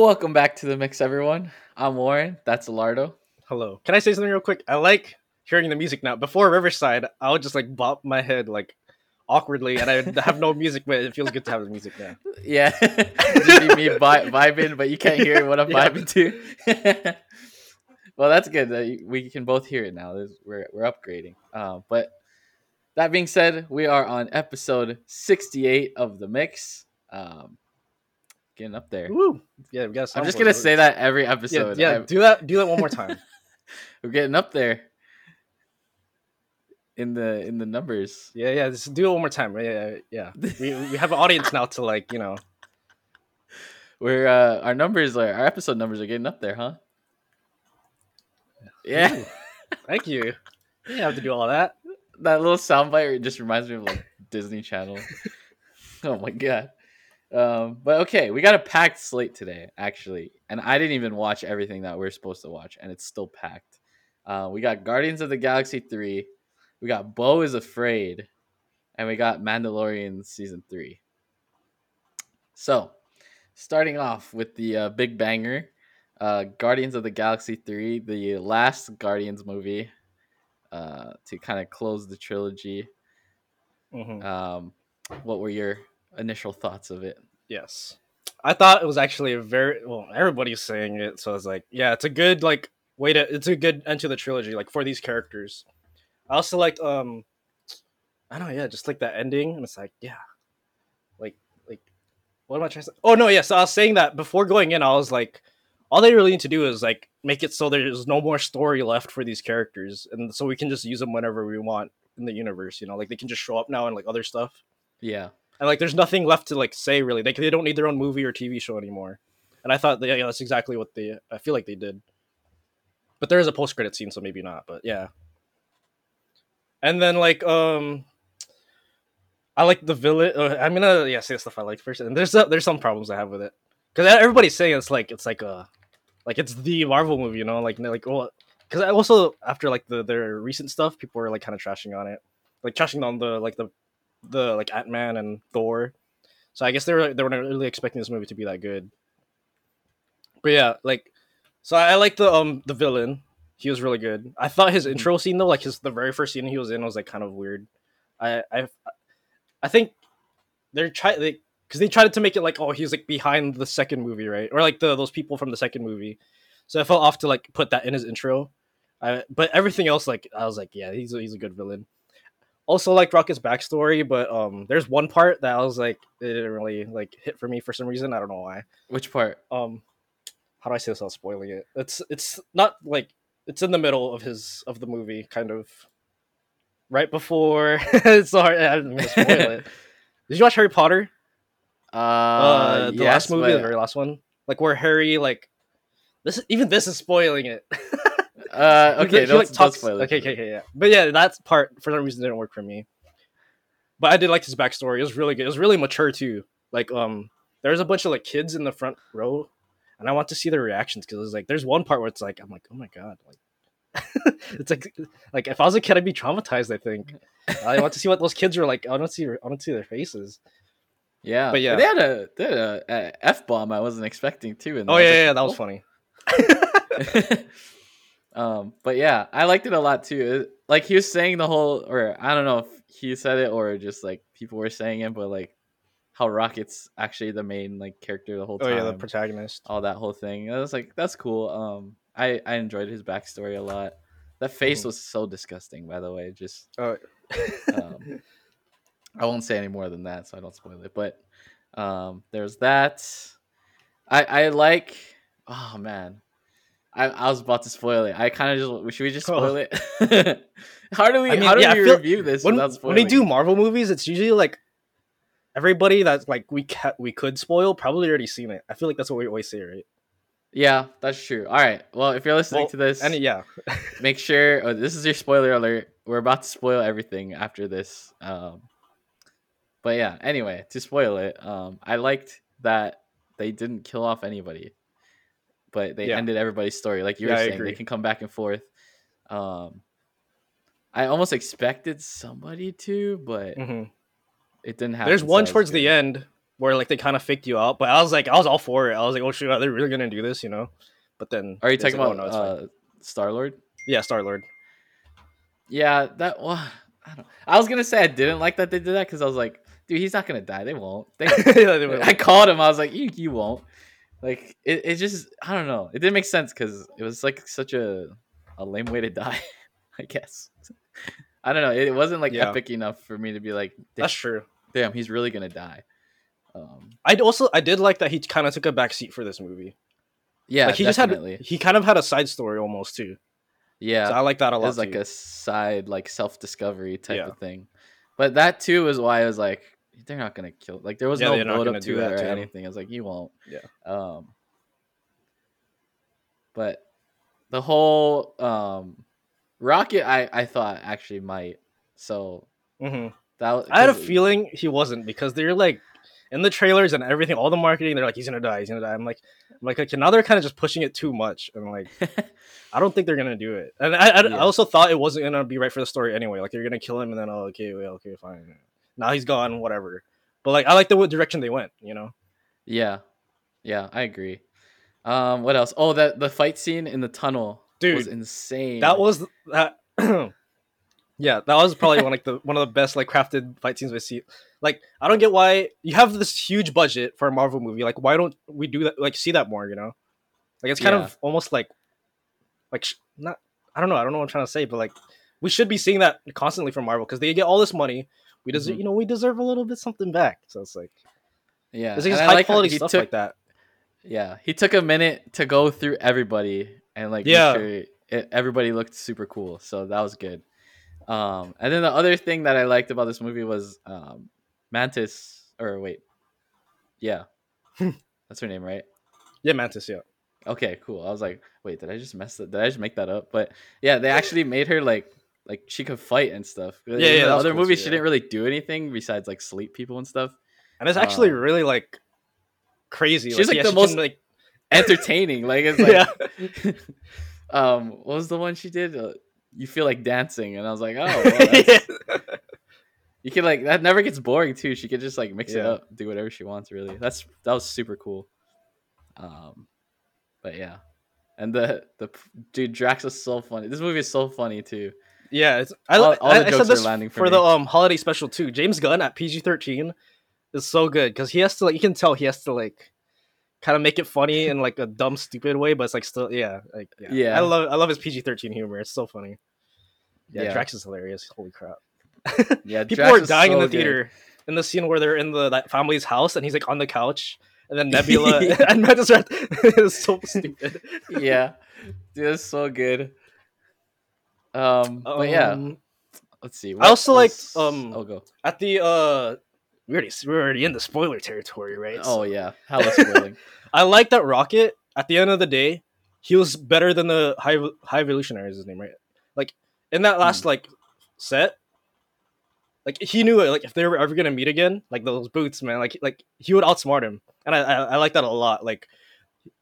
Welcome back to the mix, everyone. I'm Warren. That's Elardo. Hello. Can I say something real quick? I like hearing the music now. Before Riverside, I would just like bop my head like awkwardly, and I have no music, but it feels good to have the music now. Yeah, just me vi- vibing, but you can't hear what I'm Yeah. vibing to. well, that's good. that We can both hear it now. We're we're upgrading. Uh, but that being said, we are on episode 68 of the mix. Um, getting up there. Woo! Yeah, we got. I'm just gonna say that every episode. yeah. I'm- Do that. Do that one more time. we're getting up there in the in the numbers. yeah, yeah. Just do it one more time. Yeah, yeah. yeah. We we have an audience now to like you know. We're uh, our numbers are our episode numbers are getting up there, huh? Yeah, Ooh, Thank you. You didn't have to do all that. that little soundbite just reminds me of like Disney Channel. oh my god. Um, but okay, we got a packed slate today, actually, and I didn't even watch everything that we're supposed to watch, and it's still packed. Uh, we got Guardians of the Galaxy three, we got Beau is Afraid, and we got Mandalorian season three. So, starting off with the uh, big banger, uh, Guardians of the Galaxy three, the last Guardians movie, uh, to kind of close the trilogy. Mhm. Um, what were your initial thoughts of it? Yes. I thought it was actually a very well. Everybody's saying it, so I was like, yeah, it's a good like way to. It's a good end to the trilogy, like for these characters. I also liked um, I don't know, yeah, just like that ending, and it's like, yeah, like like, what am I trying to say? Oh no, yeah. So I was saying that before going in, I was like, all they really need to do is like make it so there's no more story left for these characters, and so we can just use them whenever we want in the universe. You know, like they can just show up now and like other stuff Yeah, and like there's nothing left to like say really. They, they don't need their own movie or tv show anymore. And i thought yeah that's exactly what they i feel like they did. But there is a post-credit scene so maybe not but yeah. And then like um i like the villain uh, i'm gonna yeah say the stuff i like first and there's uh, there's some problems i have with it. Because everybody's saying it's like it's like a like it's the marvel movie you know? Like like well because i also after like the their recent stuff people were like kind of trashing on it. Like trashing on the like the the like Ant Man and Thor. So I guess they were they were not really expecting this movie to be that good. But yeah, like so I, like the um the villain. He was really good. I thought his intro scene though, like his the very first scene he was in was like kind of weird. I I I think they're trying they because they tried to make it like oh he's like behind the second movie right or like the those people from the second movie. So I felt off to like put that in his intro. I, but everything else like I was like yeah he's a, he's a good villain also like Rocket's backstory, but um, there's one part that I was like, it didn't really like hit for me for some reason. I don't know why. which part? Um, how do I say this without spoiling it? It's it's not like it's in the middle of his of the movie, kind of right before. it's so hard. I didn't mean to spoil it. Did you watch Harry Potter? Uh, Uh, the yes, last movie, the very last one, like where Harry like this. Even this is spoiling it. uh, okay, like, don't, like, talks- Okay, okay, okay, yeah. But yeah, that part for some reason didn't work for me. But I did like his backstory. It was really good. It was really mature too. Like, um, there's a bunch of like kids in the front row, and I want to see their reactions because it's like there's one part where it's like I'm like, oh my god, like it's like like if I was a kid, I'd be traumatized. I think I want to see what those kids are like. I want to see. I want to see their faces. Yeah, But yeah. they had a they had a, a f bomb I wasn't expecting too. And Oh yeah, yeah, yeah, that was funny. um, but yeah, I liked it a lot too. It- like he was saying the whole, or I don't know if he said it or just like people were saying it, but like how Rocket's actually the main like character the whole time. Oh yeah, the protagonist. all that whole thing. I was like, that's cool. Um, I I enjoyed his backstory a lot. That face Mhm. was so disgusting, by the way. Just Oh, um, I won't say any more than that, so I don't spoil it. But um, there's that. I I like. Oh man, I, I was about to spoil it. I kind of just should we just spoil it? how do we I mean, how do yeah, we feel- review this when, when they do? Marvel movies, it's usually like everybody that's like we ca- we could spoil probably already seen it. I feel like that's what we always say, right? Yeah, that's true. All right. Well, if you're listening Well, to this, And yeah, make sure oh, this is your spoiler alert. We're about to spoil everything after this. Um, but yeah, anyway, to spoil it, um, I liked that they didn't kill off anybody, but they Yeah. ended everybody's story. Like you Yeah, were I saying, they can come back and forth. Um, I almost expected somebody to, but mhm. it didn't happen. there's so one towards the end where like they kind of faked you out. But I was like, I was all for it. I was like, oh shoot, are they really gonna do this? You know. But then Are you talking like, oh, about no, uh, Star Lord? yeah, Star Lord? Yeah, that. Well, I don't. I was gonna say I didn't like that they did that because I was like, dude, he's not gonna die. They won't. They, I called him. I was like, you, you won't. Like it, it just. I don't know. It didn't make sense because it was like such a, a lame way to die. I guess. I don't know. It, wasn't like Yeah. epic enough for me to be like, That's true. damn, he's really gonna die. Um, I also I did like that he kind of took a back seat for this movie. yeah, like he definitely. just had he kind of had a side story almost too. yeah, So I like that a lot. it was like too. a side like self-discovery type Yeah. of thing but that too is why i was like they're not gonna kill like there was Yeah, no build up to that or him. anything i was like you won't Yeah. um but the whole um rocket i i thought actually might so Mhm. that was I had a feeling he wasn't because they're like in the trailers and everything, all the marketing, they're like he's gonna die, he's gonna die. I'm like, I'm like, okay, now they're kind of just pushing it too much, and like, I don't think they're gonna do it. And I, I, Yeah. I also thought it wasn't gonna be right for the story anyway. Like they're gonna kill him, and then oh, okay, well, okay, fine. Now he's gone, whatever. But like, I like the what direction they went. You know? yeah yeah i agree um what else oh that the fight scene in the tunnel dude, was insane That was that. yeah, that was probably one like the one of the best like crafted fight scenes we see. Like, I don't get why you have this huge budget for a Marvel movie. Like, why don't we do that? Like, see that more? You know, like it's kind Yeah. of almost like, like sh- not. I don't know. I don't know what I'm trying to say, but like, we should be seeing that constantly from Marvel because they get all this money. We deserve, Mhm. you know, we deserve a little bit something back. So it's like, yeah it's and just I high like quality he stuff took- like that. Yeah, he took a minute to go through everybody and like Yeah. make sure it, everybody looked super cool. So that was good. Um, and then the other thing that I liked about this movie was um, Mantis, or wait, yeah, that's her name, right? Yeah, Mantis. Yeah, Okay, cool. I was like, wait, did I just mess that? Did I just make that up? But yeah, they actually made her like like she could fight and stuff. In yeah, the other cool movies, too, she yeah. didn't really do anything besides like sleep people and stuff. and it's actually Um, really like crazy. she's, like, yeah, the she most- can, like Entertaining, like it's like yeah. um what was the one she did uh, you feel like dancing and i was like oh well, you can like that never gets boring too she could just like mix it up do whatever she wants really that's that was super cool um but yeah and the the dude drax is so funny this movie is so funny too Yeah, it's, I, All- all the I, I said are this landing for for, the um holiday special too. James Gunn at PG thirteen is so good because he has to like you can tell he has to like kind of make it funny in like a dumb stupid way, but it's like still yeah like yeah. Yeah. I love I love his PG thirteen humor. It's so funny. Yeah, Yeah. Drax is hilarious. Holy crap! yeah People Drax are dying in so the good. theater in the scene where they're in the that family's house and he's like on the couch and then Nebula and Mantis are it's so stupid. yeah dude that's so good um but yeah Um, let's see I also liked, um. I'll go at the uh we already we're already in the spoiler territory, right? oh yeah hella spoiling I like that Rocket. At the end of the day, he was better than the High High Evolutionary is his name, right? Like in that last like set, like he knew like if they were ever gonna meet again, like those boots, man, like like he would outsmart him, and I I, I like that a lot. Like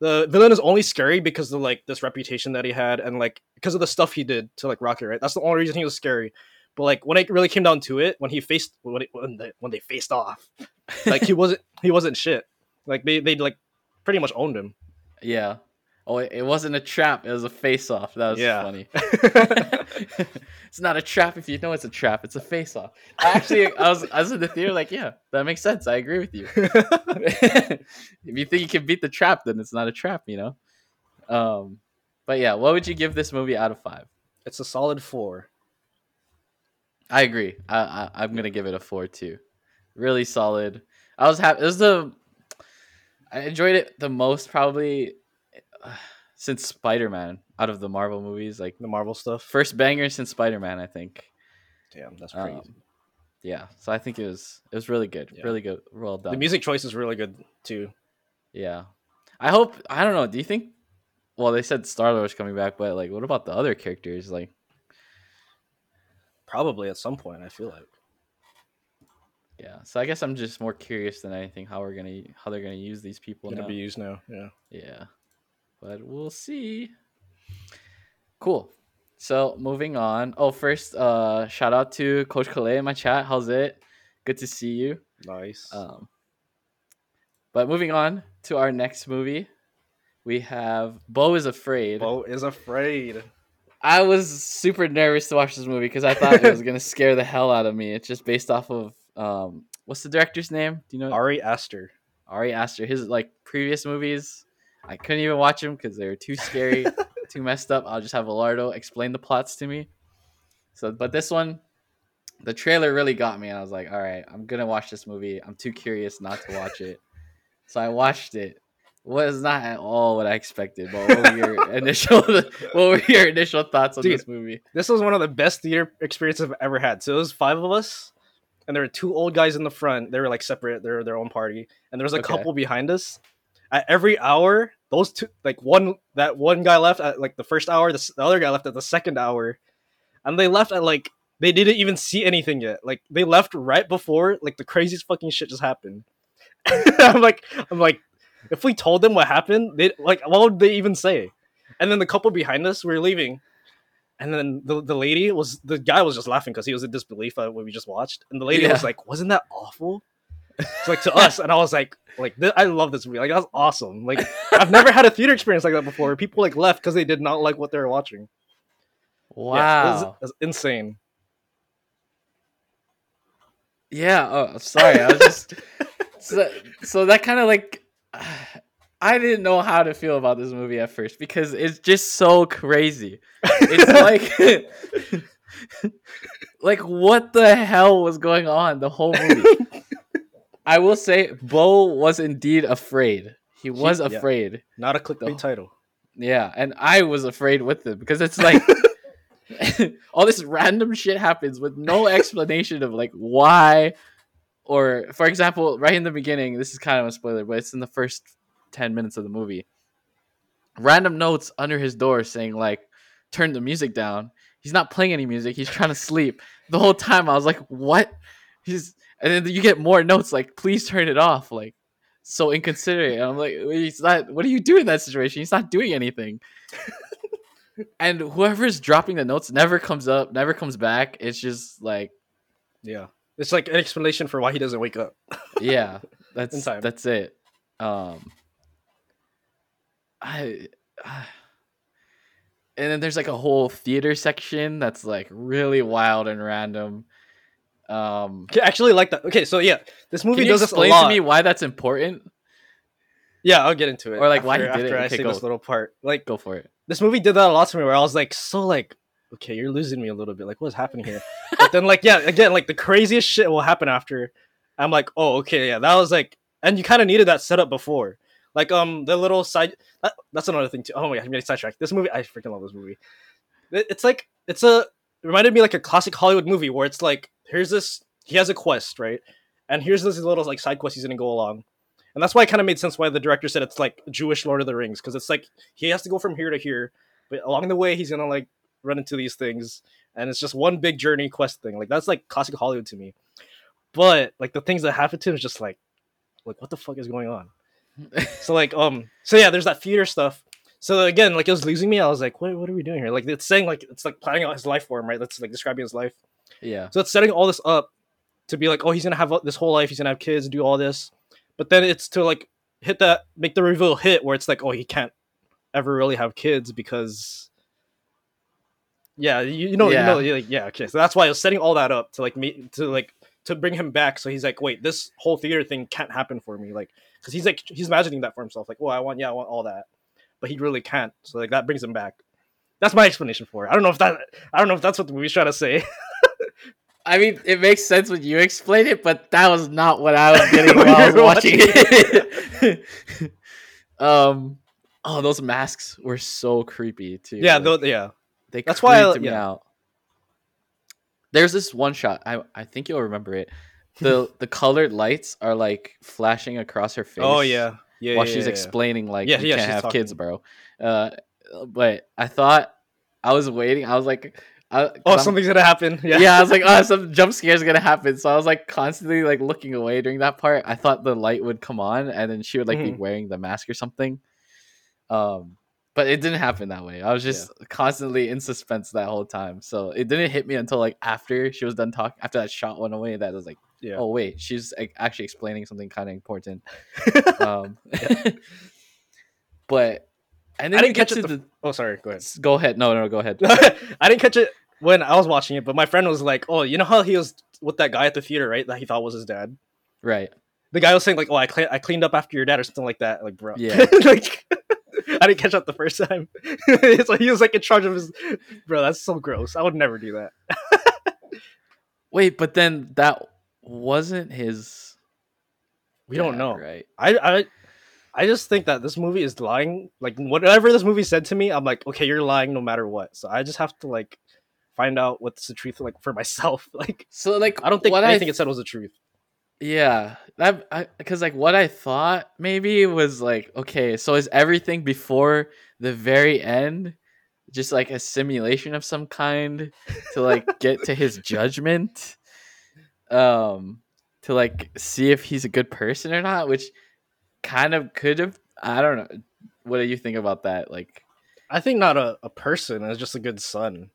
the villain is only scary because of like this reputation that he had, and like because of the stuff he did to like Rocket, right? That's the only reason he was scary. But like when it really came down to it, when he faced when it, when they when they faced off, like he wasn't he wasn't shit. Like they they like pretty much owned him. Yeah. Oh, it, wasn't a trap. It was a face off. That was Yeah. funny. it's not a trap if you know it's a trap. It's a face off. I actually, I was, I was in the theater like, yeah, that makes sense. I agree with you. if you think you can beat the trap, then it's not a trap, you know. Um, but yeah, what would you give this movie out of five? it's a solid four. I agree. I, I I'm gonna give it a four too. Really solid. I was happy. It was the I enjoyed it the most probably uh, since Spider Man out of the Marvel movies. Like The Marvel stuff. first banger since Spider Man, I think. Damn, that's Um, crazy. Yeah, so I think it was it was really good, Yeah. really good, well done. the music choice is really good too. yeah. I hope. I don't know. Do you think? Well, they said Star Lord's coming back, but like, what about the other characters? Like, Probably at some point. I feel like. yeah. So I guess I'm just more curious than anything how we're gonna how they're gonna use these people Gonna now. be used now. Yeah. Yeah. But we'll see. Cool. So moving on. Oh, first, uh, shout out to Coach Calais in my chat. How's it? Good to see you. Nice. Um, But moving on to our next movie, we have Beau is Afraid. Beau is afraid. I was super nervous to watch this movie because I thought it was gonna scare the hell out of me. It's just based off of um, what's the director's name? Do you know? Ari Aster. Ari Aster. His like previous movies, I couldn't even watch them because they were too scary, too messed up. I'll just have Elardo explain the plots to me. So, but this one, the trailer really got me. and I was like, all right, I'm gonna watch this movie. I'm too curious not to watch it, so I watched it. Was not at all what I expected. But what were your initial what were your initial thoughts on Dude, this movie? This was one of the best theater experiences I've ever had. So it was five of us, and there were two old guys in the front. They were like separate. They were their own party, and there was a Okay. couple behind us. At every hour, those two, like one, that one guy left at like the first hour. The, the other guy left at the second hour, and they left at like they didn't even see anything yet. Like they left right before like the craziest fucking shit just happened. I'm like, I'm like, if we told them what happened, they like, what would they even say? And then the couple behind us we were leaving, and then the, the lady was the guy was just laughing because he was in disbelief at what we just watched, and the lady was like, "Wasn't that awful?" It's like to us, and I was like, "Like th- I love this movie. Like that's awesome. Like I've never had a theater experience like that before. Where people like left because they did not like what they were watching. Wow. Yeah, it was, it was insane. Yeah. Oh, sorry. I was just so, so that kind of like I didn't know how to feel about this movie at first because it's just so crazy. It's like like what the hell was going on the whole movie? I will say Beau was indeed afraid. He was yeah. afraid. Not a clickbait The- title. Yeah, and I was afraid with him because it's like all this random shit happens with no explanation of like why or for example, right in the beginning, this is kind of a spoiler, but it's in the first 10 minutes of the movie. Random notes under his door saying like turn the music down. He's not playing any music. He's trying to sleep. The whole time I was like, "What?" He's and then you get more notes like please turn it off like so inconsiderate. And I'm like, he's not. What do you do in that situation? He's not doing anything. and whoever's dropping the notes never comes up, never comes back. It's just like, Yeah, it's like an explanation for why he doesn't wake up. yeah, that's that's it. Um, I. and then there's like a whole theater section that's like really wild and random. Um, Okay, actually like that. Okay, so yeah, this movie does explain to me why that's important? Yeah, I'll get into it. Or, like, why he after, did it. after I Okay, say go. this little part. Like Go for it. this movie did that a lot to me, where I was like, so like, okay, you're losing me a little bit. Like, what's happening here? but then like, yeah, again, like the craziest shit will happen after. I'm like, oh, okay, yeah, that was like, and you kind of needed that setup before. Like, um, the little side. That, that's another thing too. Oh my god, I'm getting sidetracked. This movie, I freaking love this movie. It- it's like it's a it reminded me like a classic Hollywood movie where it's like here's this he has a quest right, and here's this little like side quest he's gonna go along, and that's why it kind of made sense why the director said it's like Jewish Lord of the Rings because it's like he has to go from here to here, but along the way he's gonna like run into these things, and it's just one big journey quest thing. Like that's like classic Hollywood to me, but like the things that happen to him is just like like what the fuck is going on. So like um so yeah, there's that theater stuff. So again, like it was losing me. I was like, what what are we doing here? Like it's saying like it's like planning out his life for him, right? That's like describing his life. Yeah. So it's setting all this up to be like, oh, he's gonna have this whole life, he's gonna have kids, do all this. But then it's to like hit that make the reveal hit where it's like, oh, he can't ever really have kids because yeah, you, you know, Yeah. you know, you're like, yeah, okay. So that's why I was setting all that up to like me to like to bring him back. So he's like, wait, this whole theater thing can't happen for me, like, because he's like he's imagining that for himself, like, well, I want, yeah, I want all that, but he really can't. So like that brings him back. That's my explanation for it. I don't know if that I don't know if that's what the movie's trying to say. I mean, it makes sense when you explain it, but that was not what I was getting When while I was watching watching it. um, oh, those masks were so creepy too. yeah, like, though, yeah. they that's why I- me yeah. out. There's this one shot. I I think you'll remember it. The the colored lights are like flashing across her face. Oh yeah, yeah. while yeah, she's yeah, explaining like Yeah, you yeah, can't have kids, bro. Uh, but I thought I was waiting. I was like, I, Oh, I'm- something's gonna happen. Yeah, yeah. I was like, oh, some jump scare is gonna happen. So I was like constantly like looking away during that part. I thought the light would come on and then she would like be Mhm. wearing the mask or something. Um, but it didn't happen that way. I was just constantly in suspense that whole time. So it didn't hit me until like after she was done talking. After that shot went away, that was like, Yeah. Oh wait, she's like, actually explaining something kind of important. Um, but and then I didn't catch it the- the. oh, sorry. Go ahead. Go ahead. No, no, go ahead. I didn't catch it when I was watching it, but my friend was like, "Oh, you know how he was with that guy at the theater, right? That he thought was his dad." Right. The guy was saying like, "Oh, I cle- I cleaned up after your dad" or something like that. Like, bro, Yeah. like I didn't catch that the first time. it's like he was like in charge of his. Bro, that's so gross. I would never do that. Wait, but then that wasn't his. We don't know. right? I I I just think that this movie is lying. Like whatever this movie said to me, I'm like, okay, you're lying no matter what. So I just have to like find out what's the truth like for myself. Like So like, I don't think anything I it said was the truth. Yeah, that because like what I thought maybe was like okay, so is everything before the very end just like a simulation of some kind to like get to his judgment, um, to like see if he's a good person or not, which kind of could have. I don't know. What do you think about that? Like, I think not a, a person. It's just a good son.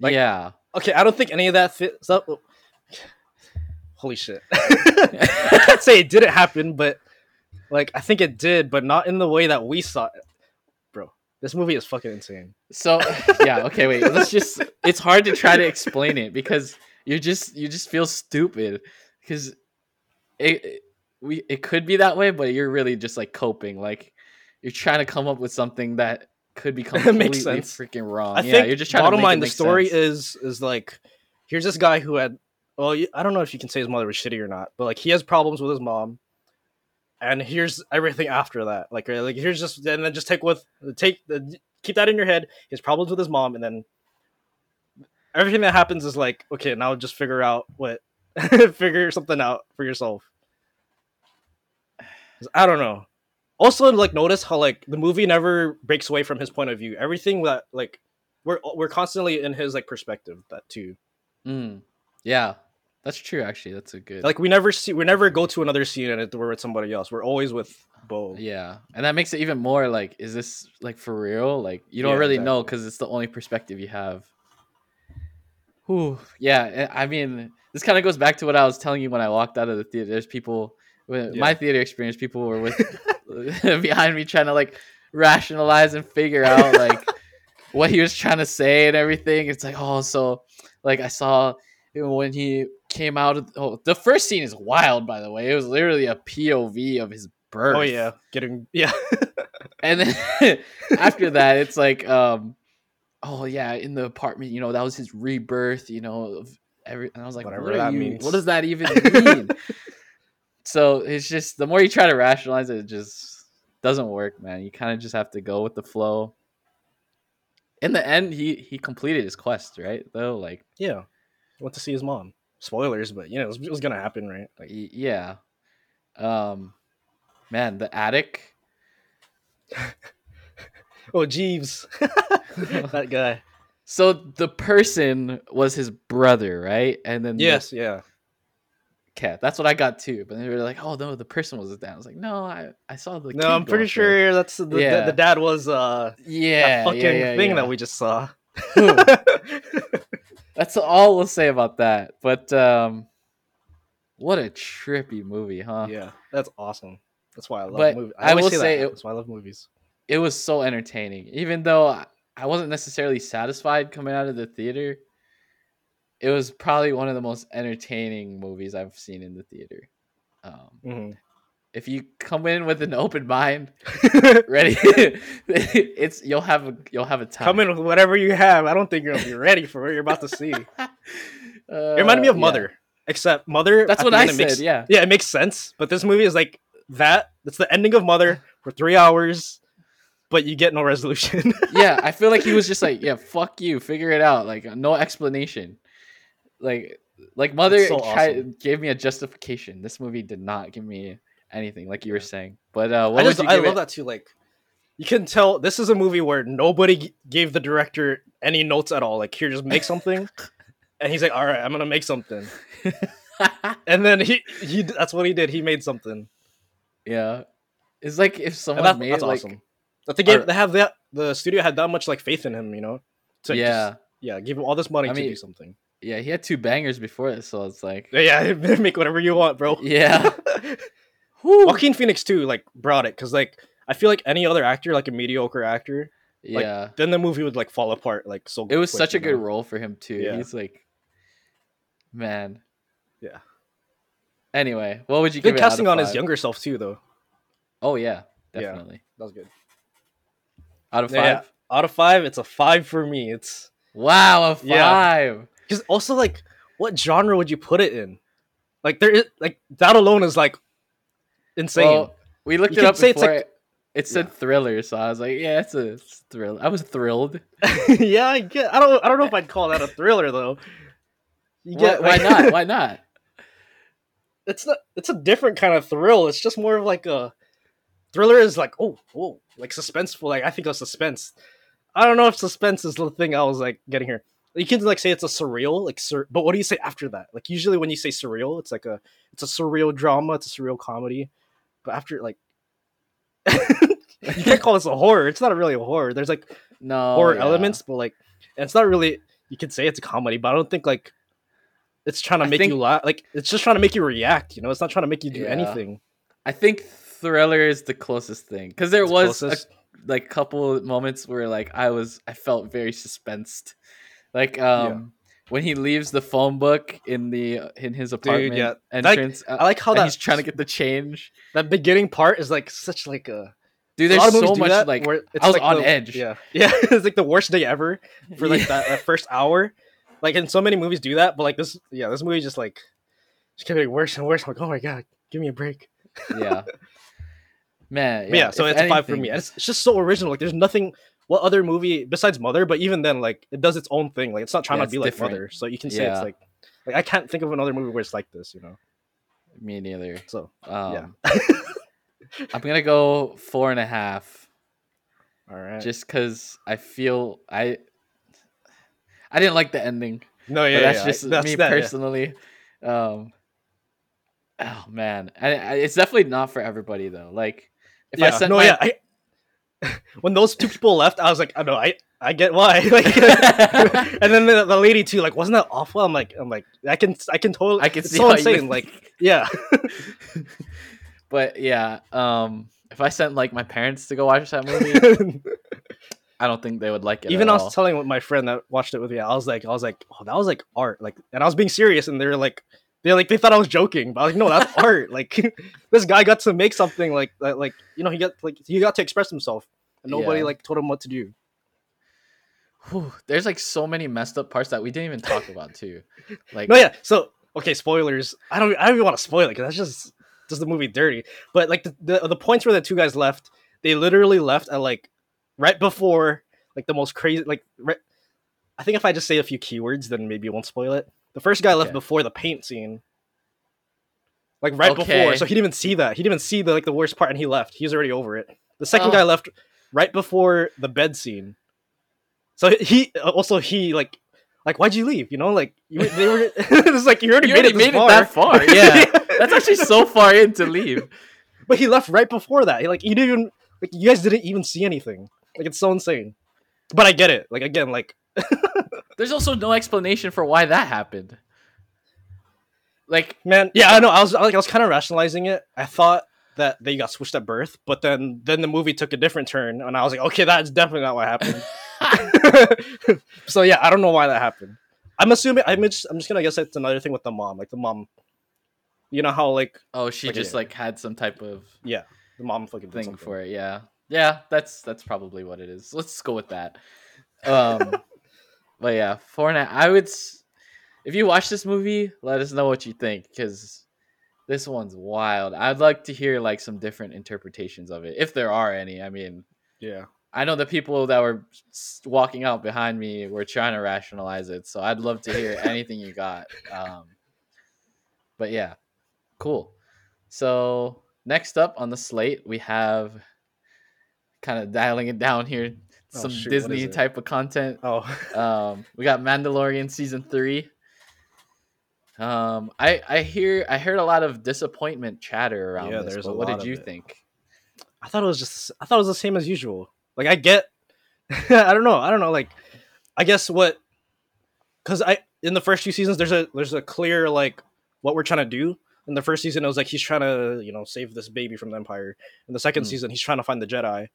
Like- yeah, Okay, I don't think any of that fits up. Holy shit! I can't say it didn't happen, but like I think it did, but not in the way that we saw it. Bro, this movie is fucking insane. So yeah, okay, wait. Let's just it's hard to try to explain it because you just you just feel stupid because it, it- we it could be that way, but you're really just like coping, like you're trying to come up with something that could be completely makes sense. freaking wrong. I yeah, you're just trying bottom to line, the story sense. is is like here's this guy who had well, I don't know if you can say his mother was shitty or not, but like he has problems with his mom, and here's everything after that. Like uh, like here's just and then just take with take the keep that in your head. His problems with his mom, and then everything that happens is like okay, now just figure out what figure something out for yourself. 'Cause I don't know. Also, like notice how like the movie never breaks away from his point of view. Everything that like we're we're constantly in his like perspective that too. Mm, yeah, that's true. Actually, that's a good Like we never see we never go to another scene and we're with somebody else. We're always with Beau. Yeah, and that makes it even more like, is this like for real? Like you don't Yeah, really know because it's the only perspective you have. Whew. Yeah, I I mean, this kind of goes back to what I was telling you when I walked out of the theater. There's people, with my theater experience, people were with behind me trying to like rationalize and figure out like what he was trying to say and everything. It's like, oh, so like I saw when he came out of oh, the first scene is wild by the way. It was literally a POV of his birth. Oh yeah, getting yeah. And then after that, it's like, um, oh yeah, in the apartment, you know, that was his rebirth, you know, of every. And I was like, Whatever what that you- means. What does that even mean? So it's just the more you try to rationalize it, it just doesn't work, man. You kind of just have to go with the flow. In the end, he he completed his quest, right? Though, like, yeah. Went to see his mom. Spoilers, but you know it was, it was gonna happen, right? Like yeah, um, man, the attic. oh Jeeves, that guy. So the person was his brother, right? And then the Yes, yeah. Okay, that's what I got too. But they were like, "Oh no, the person was dad." I was like, "No, I, I saw the." No, I'm pretty up there." sure that's the, the, Yeah. the dad was uh Yeah, fucking yeah, yeah, thing that we just saw. That's all we'll say about that. But um, what a trippy movie, huh? yeah, that's awesome. That's why I love But movies. I always will say, say it- That's why I love movies. It was so entertaining, even though I- I wasn't necessarily satisfied coming out of the theater. It was probably one of the most entertaining movies I've seen in the theater. Um, Mhm. if you come in with an open mind, ready, it's you'll have a you'll have a time. Come in with whatever you have. I don't think you're gonna be ready for what you're about to see. It Uh, reminded me of yeah. Mother, except Mother. That's at what I it said. makes- yeah. yeah, it makes sense. But this movie is like that. That's the ending of Mother for three hours, but you get no resolution. yeah, I feel like he was just like, yeah, fuck you, figure it out. Like no explanation. Like like mother so awesome. gave me a justification. This movie did not give me anything, like you were saying. But uh, I just I love it? that too. Like you can tell this is a movie where nobody gave the director any notes at all. Like here, just make something, and he's like, "All right, I'm gonna make something." And then he he that's what he did. He made something. yeah, it's like if someone that, made that's like awesome. That they gave they have that the studio had that much like faith in him, you know. To yeah. just, yeah, give him all this money I to mean, do something. Yeah, he had two bangers before this, so it's like, Yeah, make whatever you want, bro. yeah. Joaquin Phoenix too, like brought it because like I feel like any other actor, like a mediocre actor, like, yeah. then the movie would like fall apart. Like so, It was quick, such a you good role for him too. Yeah. He's like, man. Yeah. Anyway, what would you give Good it out casting on his younger self too, though. Oh yeah, Yeah. definitely. That was good. Out of five. Yeah. Out of five, it's a five for me. It's Wow, a Yeah. Because also like, what genre would you put it in? Like there is like that alone is like insane. Well, we looked You it up say it's like- it, it said thriller, so I was like, yeah, it's a it's thrill. I was thrilled. yeah, I get. I don't. I don't know if I'd call that a thriller though. You get why like- not? Why not? it's not it's a different kind of thrill. It's just more of like a thriller is like oh whoa like suspenseful. Like I think of suspense. I don't know if suspense is the thing I was like getting here. You can like say it's a surreal like sur- but what do you say after that? Like usually when you say surreal, it's like a it's a surreal drama, it's a surreal comedy. But after like you can't call this a horror. It's not really a horror. There's like No horror yeah. elements, but like and it's not really you can say it's a comedy, but I don't think like it's trying to I make think- you laugh. Like it's just trying to make you react. You know, it's not trying to make you do Yeah. anything. I think thriller is the closest thing because there It's was a, like couple moments where like I was I felt very suspensed, like um when he leaves the phone book in the in his apartment yeah. Like, entrance. I like how that he's trying to get the change. that beginning part is like such like a. Dude, there's so much that, like where it's I was like on the- edge. Yeah, yeah, it's like the worst day ever for like Yeah. that, that first hour. Like, and so many movies do that, but like this, yeah, this movie just like just kept getting worse and worse. I'm like, oh my god, give me a break. yeah. Man, But yeah, so it's a five for me. It's, it's just so original. Like, there's nothing. What other movie besides Mother? But even then, like, it does its own thing. Like, it's not trying Yeah, to be like different. Mother. So you can say Yeah. it's like, like I can't think of another movie where it's like this. You know. Me neither. So Um, I'm gonna go four and a half, all right. just because I feel I I didn't like the ending. no, yeah, that's yeah, just that's me that, yeah. personally. Um, oh man, I, I, it's definitely not for everybody though. Like if yeah, I sent no, my yeah. I, when those two people left, I was like, I know, I, I get why. Like, and then the, the lady too, like, wasn't that awful? I'm like, I'm like, I can, I can totally. I can see so you insane. would Like, yeah, but yeah, um, if I sent like my parents to go watch that movie, I don't think they would like it. even I all. was telling my friend that watched it with me, I was like, I was like, oh, that was like art, like, and I was being serious, and they're like, they like they thought I was joking, but I was like, no, that's art. Like, this guy got to make something like that, like you know, he got like he got to express himself, and nobody Yeah. like told him what to do. Whew, there's like so many messed up parts that we didn't even talk about too. Like No, yeah. So okay, spoilers. I don't. I don't even want to spoil it because that's just does the movie dirty. But like the, the the points where the two guys left, they literally left at like right before like the most crazy like. Right, I think if I just say a few keywords, then maybe it won't spoil it. The first guy left Okay. before the paint scene. Like right before, so he didn't even see that. He didn't even see the like the worst part, and he left. He's already over it. The second Oh. guy left right before the bed scene. So he also he like like why'd you leave? You know, like you, they were. it's like you already you made already it made far. it that far. Yeah, that's actually so far in to leave. But he left right before that. He, like you didn't even like you guys didn't even see anything. Like it's so insane. But I get it. Like again, like There's also no explanation for why that happened. Like man, yeah, I know. I was like I was kind of rationalizing it. I thought that they got switched at birth, but then then the movie took a different turn, and I was like, okay, that's definitely not what happened. so yeah, I don't know why that happened. I'm assuming I'm just I'm just gonna guess it's another thing with the mom. Like the mom, you know how like oh, she Like, just yeah. like had some type of yeah the mom fucking thing for it. Yeah, yeah, that's that's probably what it is. Let's go with that. Um, but yeah, four and a I would. If you watch this movie, let us know what you think because this one's wild. I'd like to hear like some different interpretations of it, if there are any. I mean, Yeah. I know the people that were walking out behind me were trying to rationalize it, so I'd love to hear anything you got. Um, but yeah, cool. So next up on the slate, we have kind of dialing it down here, Oh, some shoot, Disney type of content. Oh. Um, we got Mandalorian season three. Um, I I hear I heard a lot of disappointment chatter around Yeah, this. there's but what did you it. think? I thought it was just I thought it was the same as usual. Like I get I don't know, I don't know like I guess what cuz I in the first few seasons, there's a there's a clear like what we're trying to do. In the first season, it was like he's trying to you know save this baby from the Empire. In the second Mm. season, he's trying to find the Jedi.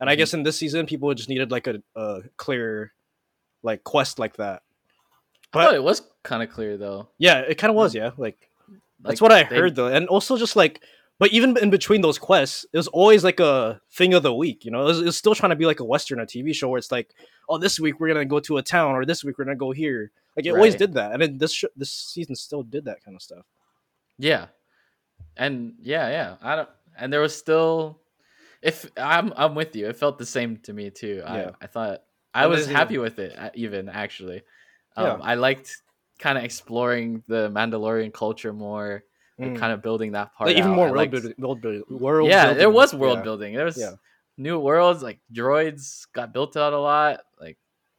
And I Mhm. guess in this season, people just needed like a, a clear like quest like that. I thought it was kind of clear though. Yeah, it kind of was. Yeah, like that's what I they- heard though, and also just like, but even in between those quests, it was always like a thing of the week. You know, it was, it was still trying to be like a western, a TV show where it's like, oh, this week we're gonna go to a town, or this week we're gonna go here. Like it always did that, and then this sh- this season still did that kind of stuff. Yeah, and yeah, yeah. I don't. And there was still, if I'm, I'm with you. It felt the same to me too. Yeah. I, I thought I And was happy with it. uh, Even actually, um, Yeah. I liked kind of exploring the Mandalorian culture more, and Mm. kind of building that part. Like, even more world building, world building, world yeah, building. there was world Yeah. building. There was Yeah. new worlds like droids got built out a lot. Like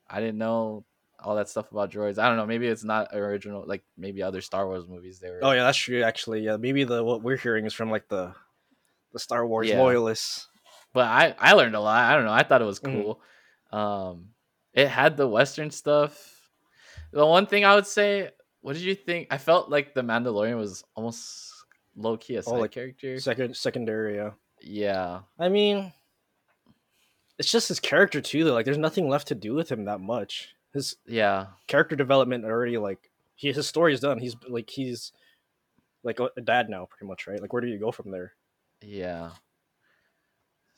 I didn't know all that stuff about droids. I don't know. Maybe it's not original. Like maybe other Star Wars movies. They were. Oh yeah, that's true. Actually, yeah, maybe the what we're hearing is from like the the Star Wars Yeah. loyalists. but I I learned a lot. I don't know. I thought it was Mhm. cool. Um, it had the Western stuff. The one thing I would say, what did you think? I felt like the Mandalorian was almost low key a side like, character. Second, secondary. Yeah. yeah, I mean, it's just his character too. Though, like, there's nothing left to do with him that much. His yeah, character development already, like, he his story is done. He's like he's like a dad now, pretty much, right? Like, where do you go from there? Yeah.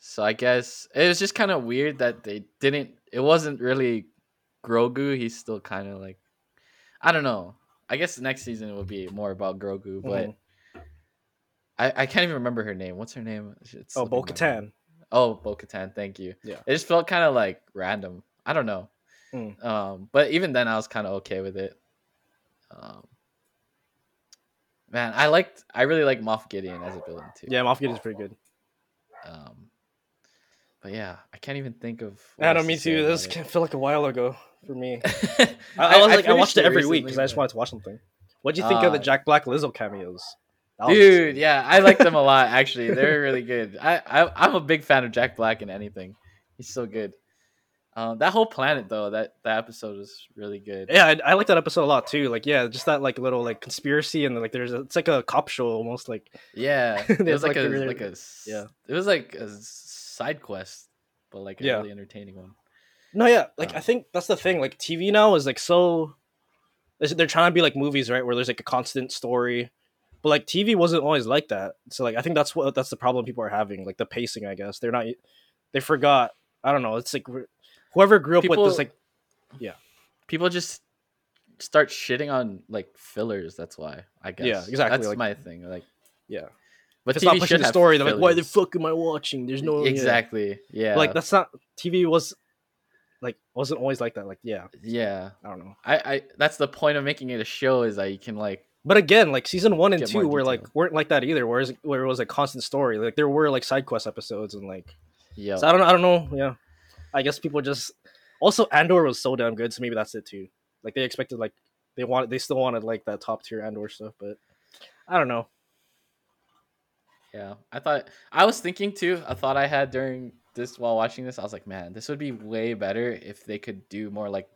So I guess it was just kind of weird that they didn't. It wasn't really Grogu. He's still kind of like, I don't know. I guess next season will be more about Grogu, but Mhm. I, I can't even remember her name. What's her name? It's oh, Bo Katan. Oh, Bo Katan, thank you. Yeah. It just felt kind of like random. I don't know. Mm. Um, but even then I was kind of okay with it. Um, man, I liked I really like Moff Gideon as a villain too. Yeah, Moff Gideon's pretty good. Um, but yeah, I can't even think of. I know, else me to too. This can feel like a while ago for me. I, I was like, I, watched it every week because I just wanted to watch something. What do you think of the Ah. Jack Black Lizzo cameos? Dude, yeah, I like them a lot. Actually, they're really good. I, I I'm a big fan of Jack Black in anything. He's so good. Um, that whole planet though, that that episode was really good. Yeah, I, I like that episode a lot too. Like, yeah, just that like little like conspiracy and like there's a, it's like a cop show almost. Like, Yeah, it was like, like, a really- like a yeah. It was like a side quest, but like a Yeah. really entertaining one. no, yeah, like Uh. I think that's the thing. Like TV now is like so. They're trying to be like movies, right? Where there's like a constant story, but like TV wasn't always like that. So like I think that's what that's the problem people are having. Like the pacing, I guess they're not. They forgot. I don't know. It's like whoever grew up with this, like, yeah, People just start shitting on like fillers. That's why I guess. Yeah, exactly, That's like- my thing. Like, yeah. but it's not TV pushing the story, they're like, why the fuck am I watching? There's no yeah. exactly. Yeah. like that's not TV was like wasn't always like that. Like yeah, Yeah. I don't know. I, I that's the point of making it a show is that you can like But again, like season one and two were like weren't like that either. Whereas where it was a constant story. Like there were like side quest episodes and like yeah. so I don't I don't know. Yeah, I guess people just also Andor was so damn good. So maybe that's it too. Like they expected like they wanted they still wanted like that top tier Andor stuff, but I don't know. Yeah, I thought I was thinking too. A thought I had during this while watching this, I was like, man, this would be way better if they could do more like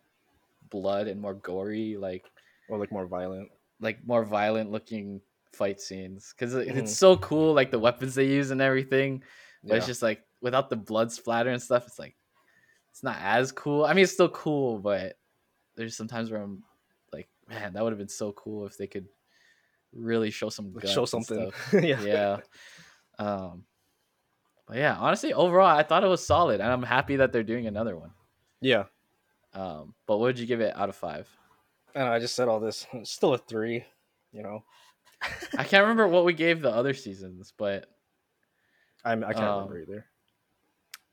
blood and more gory, like Or like more violent. like more violent looking fight scenes because Mhm. it's so cool, like the weapons they use and everything. But Yeah. it's just like without the blood splatter and stuff, it's like it's not as cool. I mean, it's still cool, but there's sometimes where I'm like, man, that would have been so cool if they could really show some Like, show something. yeah. yeah. Um, but yeah, honestly, overall, I thought it was solid, and I'm happy that they're doing another one. Yeah. Um, but what would you give it out of five? I know, I just said all this. It's still a three, you know. I can't remember what we gave the other seasons, but I'm, I can't Um, remember either.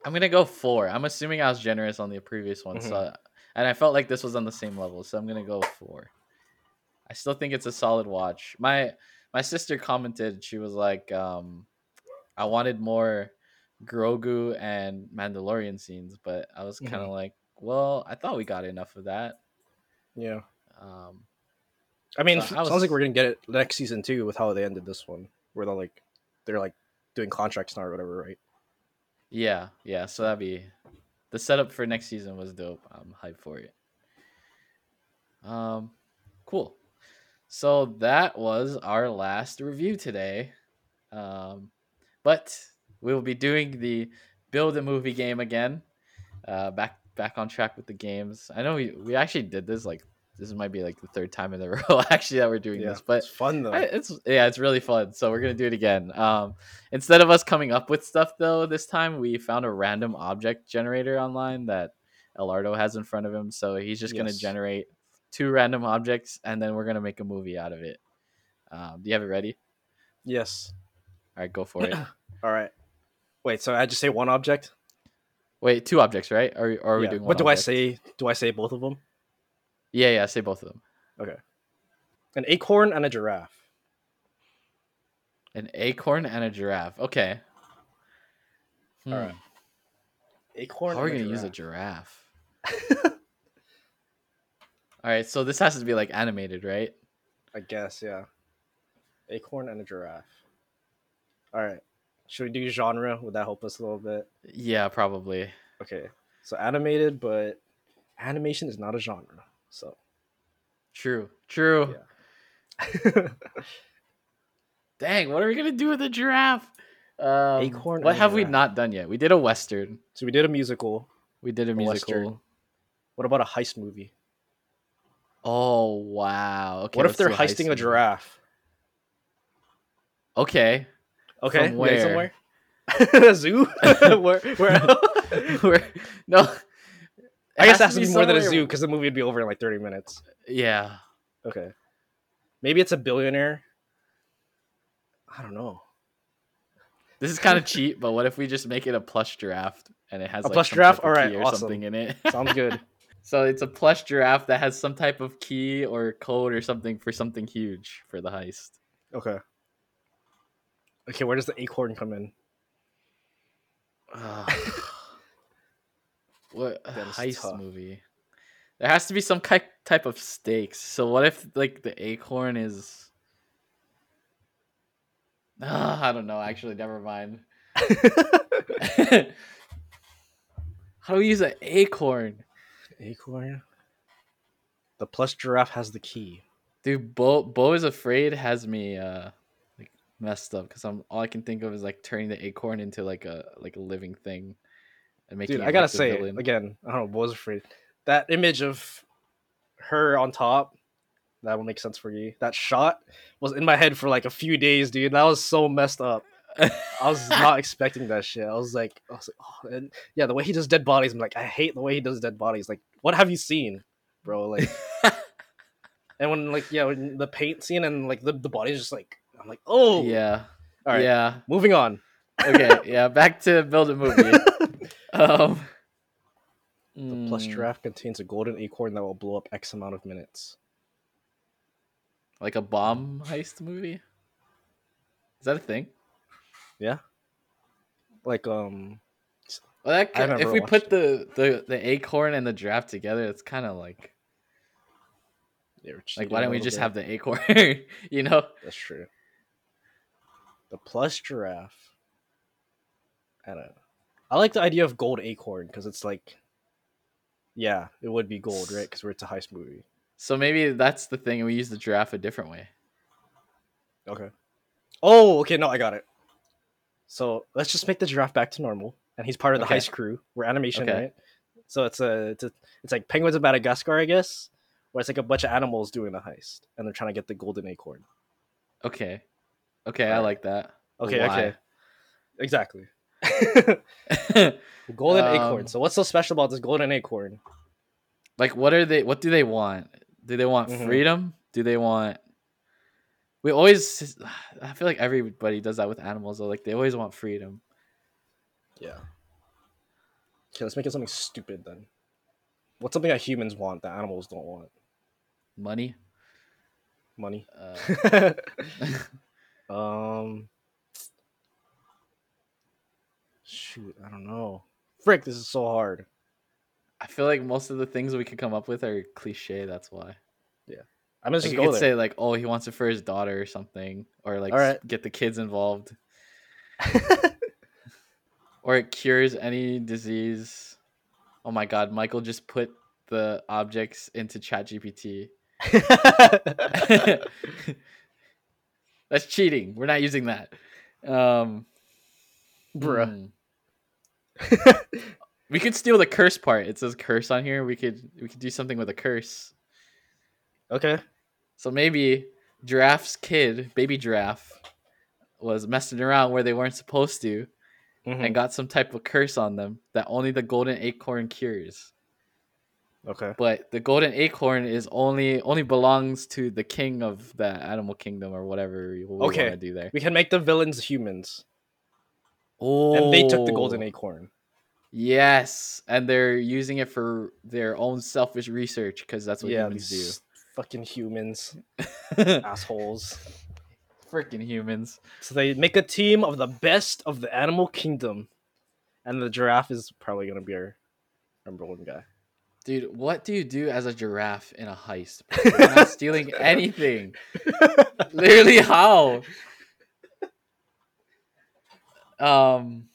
I'm gonna go four. I'm assuming I was generous on the previous one, so and I felt like this was on the same level, so I'm gonna go four. I still think it's a solid watch. My my sister commented, she was like, um, I wanted more Grogu and Mandalorian scenes, but I was kind of like, well, I thought we got enough of that. Yeah. Um, I mean, So it I sounds like we're gonna get it next season too, with how they ended this one, where they're like, they're like doing contracts now or whatever, right? Yeah, yeah. So that'd be the setup for next season was dope. I'm hyped for it. Um, Cool. So that was our last review today. Um, but we will be doing the build a movie game again. Uh, back back on track with the games. I know we, we actually did this like this might be like the third time in a row actually that we're doing Yeah, this, but it's fun though. I- it's yeah, it's really fun. So we're gonna do it again. Um, instead of us coming up with stuff though, this time we found a random object generator online that Elardo has in front of him. So he's just gonna generate two random objects, and then we're gonna make a movie out of it. Um, do you have it ready? yes. All right, go for it. All right. Wait, so I just say one object? Wait, two objects, right? Or, or are we Yeah. doing? What do I say? Do I say both of them? Yeah, yeah. Say both of them. Okay. An acorn and a giraffe. An acorn and a giraffe. Okay. Hmm. All right. Acorn. How are we gonna use a giraffe? All right, so this has to be like animated, right? I guess, yeah. Acorn and a giraffe. All right. Should we do genre? Would that help us a little bit? Yeah, probably. Okay. So animated, but animation is not a genre. So True. True. Yeah. Dang, what are we gonna do with a giraffe? Um, Acorn What have we not done yet? We did a western. so we did a musical. We did a A musical. western. What about a heist movie? Oh wow. Okay. what if they're heisting a giraffe? Okay. Okay. From where? somewhere. zoo? where where. We're- no. I guess it has to be more than a zoo because the movie would be over in like 30 minutes. Yeah. Okay. Maybe it's a billionaire. I don't know. This is kind of cheap, but what if we just make it a plush giraffe and it has A like, plush giraffe? Alright, or awesome. something in it? Sounds good. so it's a plush giraffe that has some type of key or code or something for something huge for the heist. Okay. Okay, where does the acorn come in? Ugh. What a heist tough. movie? There has to be some ki- type of stakes. So what if like the acorn is? Ah, I don't know. Actually, never mind. How do we use an acorn? acorn? The plush giraffe has the key. Dude, Beau Beau is afraid has me uh like messed up because I'm all I can think of is like turning the acorn into like a like a living thing. Dude, I gotta say villain. again. I don't know. Was afraid? That image of her on top. That will make sense for you. That shot was in my head for like a few days, dude. That was so messed up. I was not expecting that shit. I was like, I was like, oh, and yeah, the way he does dead bodies. I'm like, I hate the way he does dead bodies. Like, what have you seen, bro? Like, and when like yeah, when the paint scene and like the the body's just like, I'm like, oh yeah, All right, yeah. moving on. Okay, yeah. Back to build a movie. Um, The plush giraffe contains a golden acorn that will blow up X amount of minutes. like a bomb heist movie. Is that a thing? Yeah. Like um Well, that, could- if we put the, the the acorn and the giraffe together, it's kind of like like why don't we just bit. have the acorn? you know? That's true. The plush giraffe. I don't know. I like the idea of gold acorn because it's like, yeah, it would be gold, right? Because it's a heist movie. So maybe that's the thing. We use the giraffe a different way. Okay. Oh, okay. No, I got it. So let's just make the giraffe back to normal, and he's part of the Okay. heist crew. We're animation, Okay. right? So it's a, it's a, it's like penguins of Madagascar, I guess, where it's like a bunch of animals doing a heist, and they're trying to get the golden acorn. Okay. Okay, I Alright. like that. Okay, why? okay, exactly. golden acorn. Um, So what's so special about this golden acorn? like, what are they? What do they want? Do they want Mhm. freedom? Do they want? We always. I feel like everybody does that with animals. Though. Like they always want freedom. Yeah. Okay, let's make it something stupid then. What's something that humans want that animals don't want? Money. Money. Uh, um. Shoot, I don't know. Frick, this is so hard. I feel like most of the things we could come up with are cliche. That's why. Yeah, I'm gonna Like just you go could there. say like, oh, he wants it for his daughter or something, or like Alright. s- get the kids involved, or it cures any disease. Oh my God, Michael just put the objects into ChatGPT. That's cheating. We're not using that. Um, Bruh. hmm. We could steal the curse part. It says curse on here. We could we could do something with a curse. okay. So maybe Giraffe's kid, baby giraffe, was messing around where they weren't supposed to Mhm. and got some type of curse on them that only the golden acorn cures. Okay. But the golden acorn is only only belongs to the king of the animal kingdom or whatever we Okay. want to do there. We can make the villains humans, Oh, and they took the golden oh. acorn. Yes, and they're using it for their own selfish research because that's what yeah, humans do. fucking humans, assholes. Freaking humans. So they make a team of the best of the animal kingdom, and the giraffe is probably gonna be our number one guy. Dude, what do you do as a giraffe in a heist? You're not stealing anything. Literally, how? Um,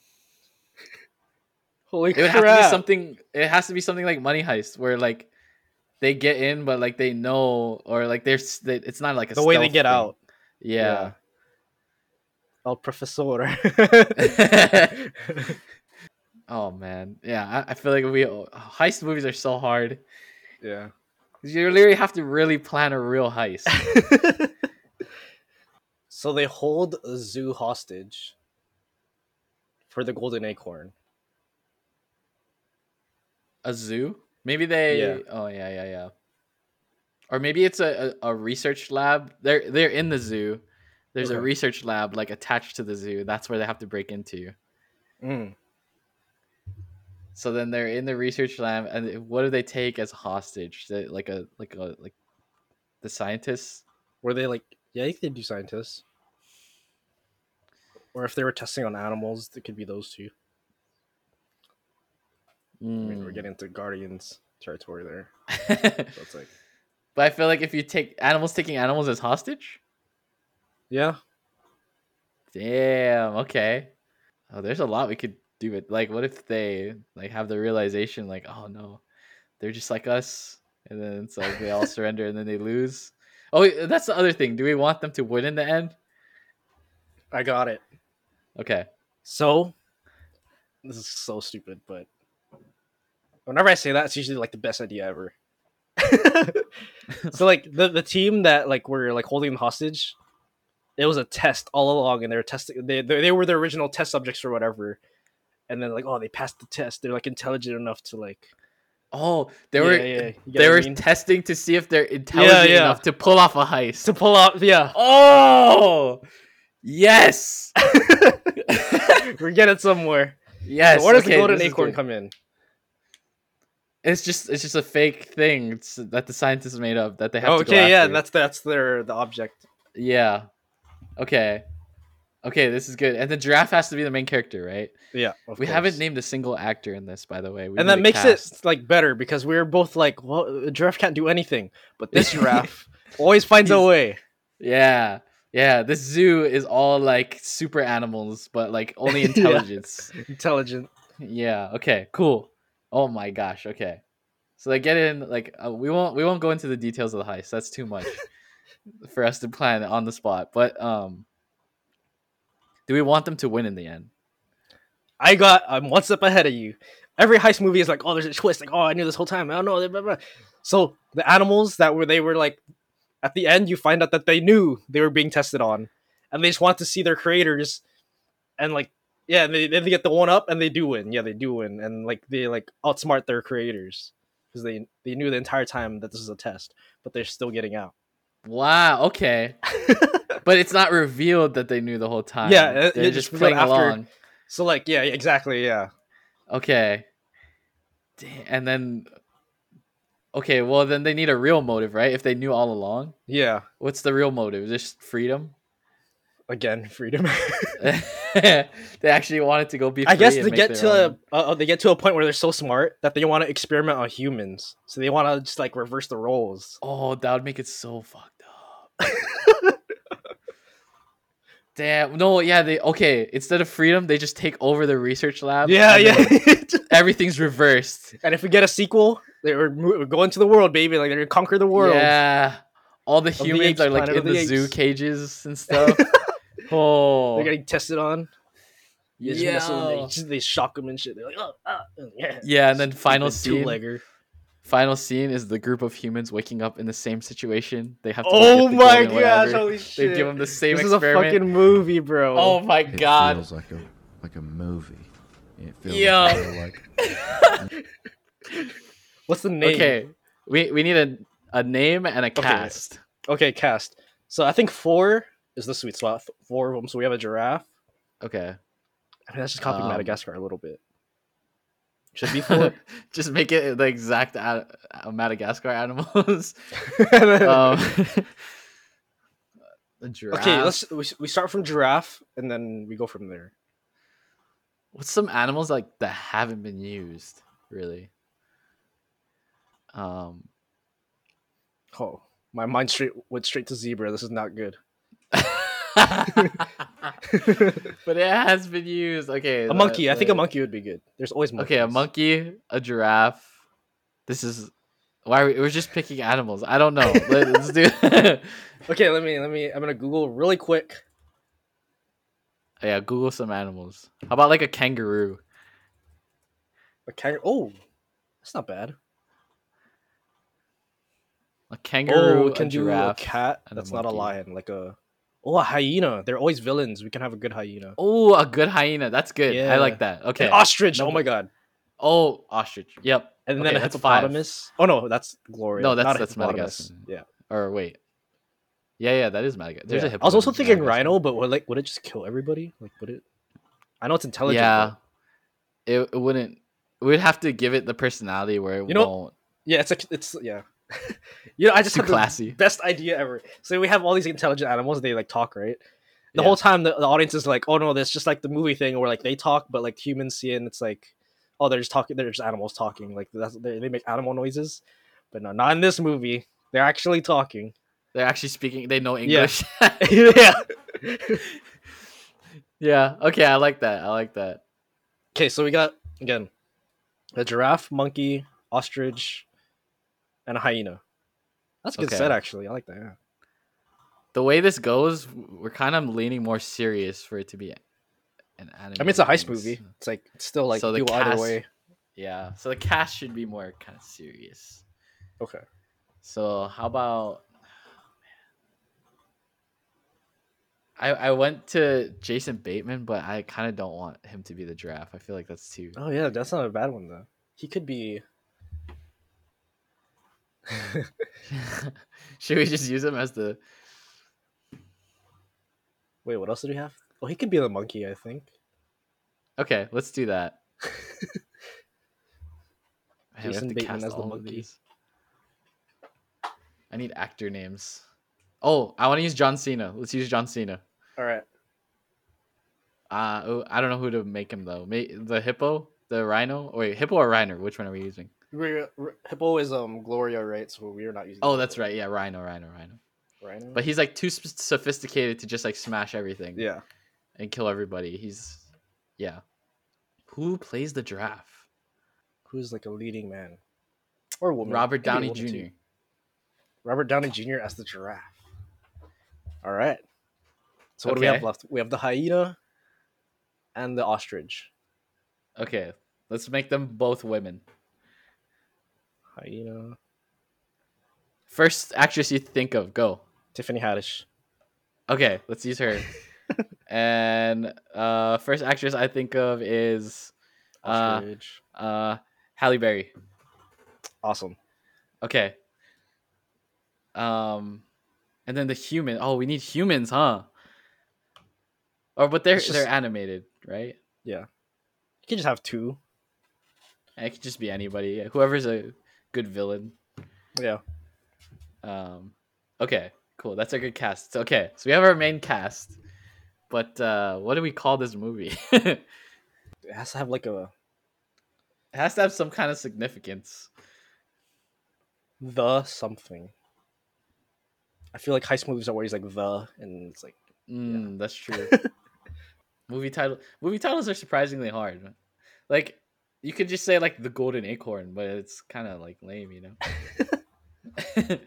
Holy it would have to be something. It has to be something like Money Heist, where like they get in, but like they know, or like they're. they- It's not like a the way they get thing. out. Yeah. El Profesor. Oh man, yeah. I, I feel like we heist movies are so hard. Yeah. You literally have to really plan a real heist. so they hold a zoo hostage for the golden acorn. a zoo? Maybe they. Yeah. Oh yeah, yeah, yeah. Or maybe it's a, a, a research lab. They're they're in the zoo. There's a research lab like attached to the zoo. That's where they have to break into. Mm. So then they're in the research lab, and what do they take as hostage? They- Like a like a like the scientists. Were they like? Yeah, think they do scientists. Or if they were testing on animals, it could be those two. I mean, we're Mm. getting into Guardians territory there. So it's like, but I feel like if you take animals taking animals as hostage, yeah, damn. Okay. Oh, there's a lot we could do. It like, what if they like have the realization, like, oh no, they're just like us, and then it's like they all surrender and then they lose. Oh, that's the other thing. Do we want them to win in the end? I got it. Okay. So, this is so stupid, but whenever I say that, it's usually like the best idea ever. so, like the the team that like were like holding them hostage, it was a test all along, and they were testing. They they, they were the original test subjects or whatever, and then like oh they passed the test. They're like intelligent enough to like Oh, they yeah, were yeah, they what I were mean? testing to see if they're intelligent yeah. enough to pull off a heist. to pull out yeah. Oh, yes, we're getting somewhere. yes. so where does okay, the golden acorn come in? It's just it's just a fake thing it's, that the scientists made up that they have to go okay, yeah, that's that's their the object. yeah. Okay. Okay, this is good. And the giraffe has to be the main character, right? Yeah, we course. haven't named a single actor in this, by the way. We and that makes cast. it like better because we are both like, well, a giraffe can't do anything, but this giraffe always finds a way. Yeah. Yeah, this zoo is all like super animals, but like only Yeah. intelligence. Intelligent. yeah. Okay. Cool. Oh my gosh. Okay. So they get in. Like uh, we won't we won't go into the details of the heist. That's too much for us to plan on the spot. But um, do we want them to win in the end? I got. I'm one step ahead of you. Every heist movie is like, oh, there's a twist. Like, oh, I knew this whole time. I don't know. So the animals that were they were like, at the end, you find out that they knew they were being tested on, and they just want to see their creators, and like, yeah, they they get the one up and they do win. Yeah, they do win, and like they like outsmart their creators because they they knew the entire time that this is a test, but they're still getting out. Wow. Okay. but it's not revealed that they knew the whole time. Yeah, it- they're it just just playing after- along. So like, yeah, exactly, yeah. Okay. And then, okay, well then they need a real motive, right? If they knew all along, Yeah. what's the real motive? Just freedom. Again, freedom. they actually wanted to go be. I guess they get to a, uh, they get to a point where they're so smart that they want to experiment on humans. So they want to just like reverse the roles. Oh, that would make it so fucked up. Damn. No, yeah, they okay. Instead of freedom, they just take over the research lab. yeah, yeah. Everything's reversed. and if we get a sequel, they were, going to the world, baby. Like they're gonna conquer the world. Yeah. All the the humans apes, are like in the the, zoo cages and stuff. oh, They're getting tested on. You just mess with them, yeah. They, just, they shock them and shit. They're like, oh, ah, yeah. Yeah, and then final scene. two-legger. Final scene is the group of humans waking up in the same situation. They have to. Oh my gosh! Holy shit! They shit! give them the same this is a fucking movie, bro. Oh my It god! feels like a like a movie. It feels Yeah. kinda like What's the name? Okay, we we need a a name and a cast. Okay, cast. So I think four is the sweet spot. Four of them. So we have a giraffe. Okay. I mean, that's just copying Um, Madagascar a little bit. Should be four. Just make it the exact a- uh, Madagascar animals. okay, um, the giraffe. let's we, we start from giraffe and then we go from there. What's some animals like that haven't been used really? Um, Oh, my mind straight went straight to zebra. This is not good. but it has been used. Okay, a monkey. I think a monkey would be good. There's always monkeys. Okay, a monkey, a giraffe. This is why are we, we're just picking animals. I don't know. Let, us do. Okay, let me let me. I'm gonna Google really quick. yeah, Google some animals. How about like a kangaroo? A kangaroo. Oh, that's not bad. A kangaroo, oh, we a can do a giraffe. cat. and a That's not a lion. Like a oh a hyena. They're always villains. We can have a good hyena. Oh, a good hyena. That's good. I like that. Okay. An ostrich. No, oh my god. Oh, ostrich. Yep. And Okay, then a hippopotamus. Oh no, that's Gloria. No, that's- not a that's hippopotamus. Madagascar. Yeah. Or wait. Yeah, yeah, that is Madagascar. There's Yeah. I was also thinking rhino, but would like would it just kill everybody? Like would it? I know it's intelligent. Yeah. but- It, it wouldn't. We'd have to give it the personality where it You know- won't. Yeah, it's a it's yeah. you know, I just Too had the classy. best idea ever. So we have all these intelligent animals. They like talk, right? The Yeah. whole time the, the audience is like, "Oh no, that's just like the movie thing where like they talk, but like humans see it, and it's like, oh, they're just talking. They're just animals talking. Like that's they, they make animal noises, but no, not in this movie. They're actually talking. They're actually speaking. They know Yeah. English. yeah. yeah. Okay, I like that. I like that. Okay, so we got again a giraffe, monkey, ostrich, and a hyena. That's a good Okay. set, actually. I like that. Yeah. The way this goes, we're kind of leaning more serious for it to be an anime. I mean, it's a heist movie. It's like it's still like So the do either cast- way. Yeah. So the cast should be more kind of serious. Okay. So how about I I went to Jason Bateman, but I kind of don't want him to be the giraffe. I feel like that's too. Oh yeah, that's not a bad one though. He could be. Should we just use him as the? Wait, what else did we have? Oh, he could be the monkey. I think. Okay, let's do that. We have Jason to Bateman cast as the monkey. I need actor names. Oh, I want to use John Cena. Let's use John Cena. All right. Uh, oh, I don't know who to make him though. May the hippo, the rhino. Oh, wait, hippo or rhino? Which one are we using? We're, we're- Hippo is um Gloria, right? So we're not using. Oh, that's right. Yeah, rhino, rhino, rhino. right. But he's like too sophisticated to just like smash everything yeah. and kill everybody. He's yeah. Who plays the giraffe? Who's like a leading man or woman? Robert Could be a Downey woman, Jr. too. Robert Downey Jr. as the giraffe. All right. So what do we have left? We have the hyena and the ostrich. Okay, let's make them both women. Hyena. First actress you think of, go. Tiffany Haddish. Okay, let's use her. and uh, first actress I think of is uh, Ostrich. uh, Halle Berry. awesome. Okay. Um, and then the human. Oh, we need humans, huh? Or but they're just- they're animated, right? Yeah. You can just have two. And it could just be anybody. Whoever's a good villain. Yeah. Um, okay, cool. That's a good cast. Okay, so we have our main cast, but uh, what do we call this movie? it has to have like a It has to have some kind of significance. the something. I feel like heist movies are always like the and it's like Mm, That's true. movie title. Movie titles are surprisingly hard. Like you could just say like the golden acorn, but it's kind of like lame, you know.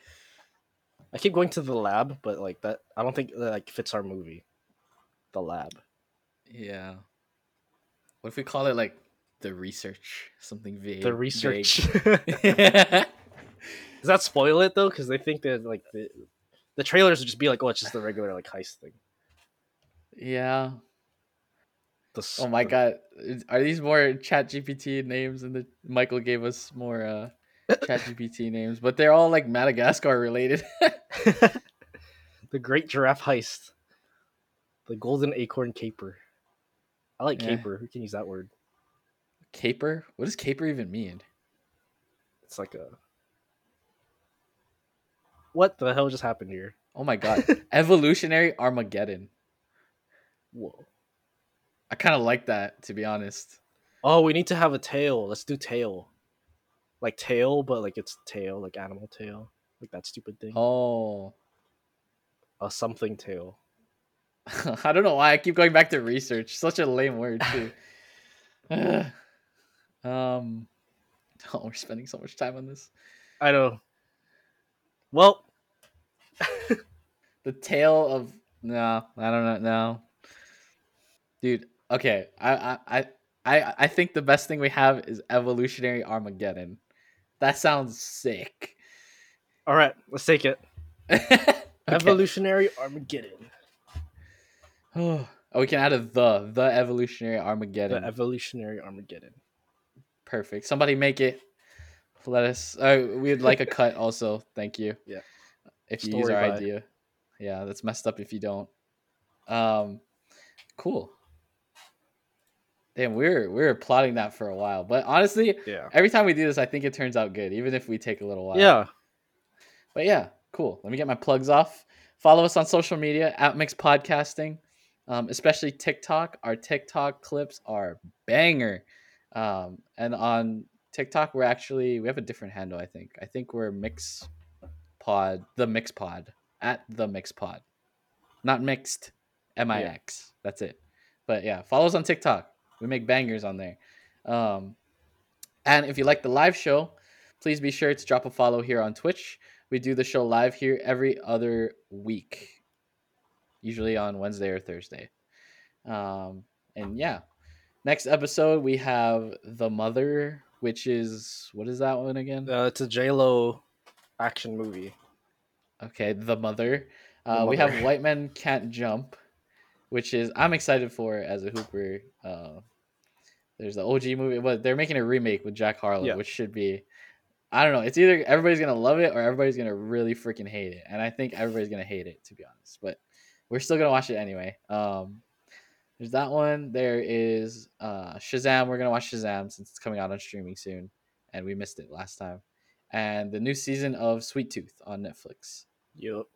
I keep going to the lab, but like that, I don't think that like fits our movie. The lab. yeah. What if we call it like the research? Something vague. The research. vague. Does that spoil it though? Because they think that like the the trailers would just be like, oh, it's just the regular like heist thing. yeah. The, Oh my the- god. Are these more chat GPT names and the Michael gave us more uh chat GPT names, but they're all like Madagascar related. the Great Giraffe Heist. The Golden Acorn Caper. I like Yeah. caper. Who can use that word? caper? What does caper even mean? It's like a. What the hell just happened here? Oh my god. Evolutionary Armageddon. Whoa. I kind of like that to be honest. Oh, we need to have a tail. Let's do tail. Like tail, but like it's tail, like animal tail, like that stupid thing. Oh. A something tail. I don't know why I keep going back to research. Such a lame word too. um oh, we're spending so much time on this. I know. Well, The tale of no, I don't know. No, dude. Okay, I I I I I think the best thing we have is evolutionary Armageddon. That sounds sick. all right, let's take it. Okay. Evolutionary Armageddon. Oh, we can add a the the evolutionary Armageddon. The evolutionary Armageddon. Perfect. Somebody make it. Let us. Uh, we'd like a cut also. Thank you. Yeah. If you use our by- idea. Yeah, that's messed up if you don't. Um, cool. Damn, we're we're plotting that for a while, but honestly, Yeah. every time we do this, I think it turns out good, even if we take a little while. Yeah. But yeah, cool. Let me get my plugs off. Follow us on social media at Mix Podcasting, um, especially TikTok. Our TikTok clips are banger. Um, and on TikTok, we're actually we have a different handle. I think. I think we're Mix Pod, the Mix Pod at the Mix Pod, not mixed, M I X. That's it. But yeah, follow us on TikTok. We make bangers on there. Um, and if you like the live show, please be sure to drop a follow here on Twitch. We do the show live here every other week, usually on Wednesday or Thursday. Um, and yeah, next episode we have The Mother, which is what is that one again? Uh, it's a J Lo action movie. Okay, The Mother. The Uh, we have Mother. White Men Can't Jump, which is I'm excited for as a Hooper. Uh, there's the OG movie, but they're making a remake with Jack Harlow, Yeah. which should be. I don't know. It's either everybody's gonna love it or everybody's gonna really freaking hate it, and I think everybody's gonna hate it to be honest. But we're still gonna watch it anyway. Um, there's that one. There is uh, Shazam. We're gonna watch Shazam since it's coming out on streaming soon, and we missed it last time. And the new season of Sweet Tooth on Netflix. Yup.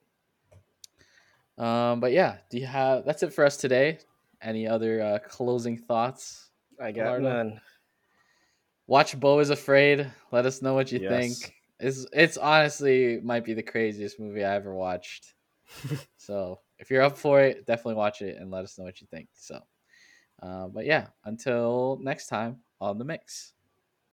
Um, but yeah, do you have? That's it for us today. Any other uh, closing thoughts? I got Lardo? none. Watch Beau is Afraid. Let us know what you Yes. think. It's it's honestly might be the craziest movie I ever watched. so if you're up for it, definitely watch it and let us know what you think. So, uh, but yeah, until next time on the mix.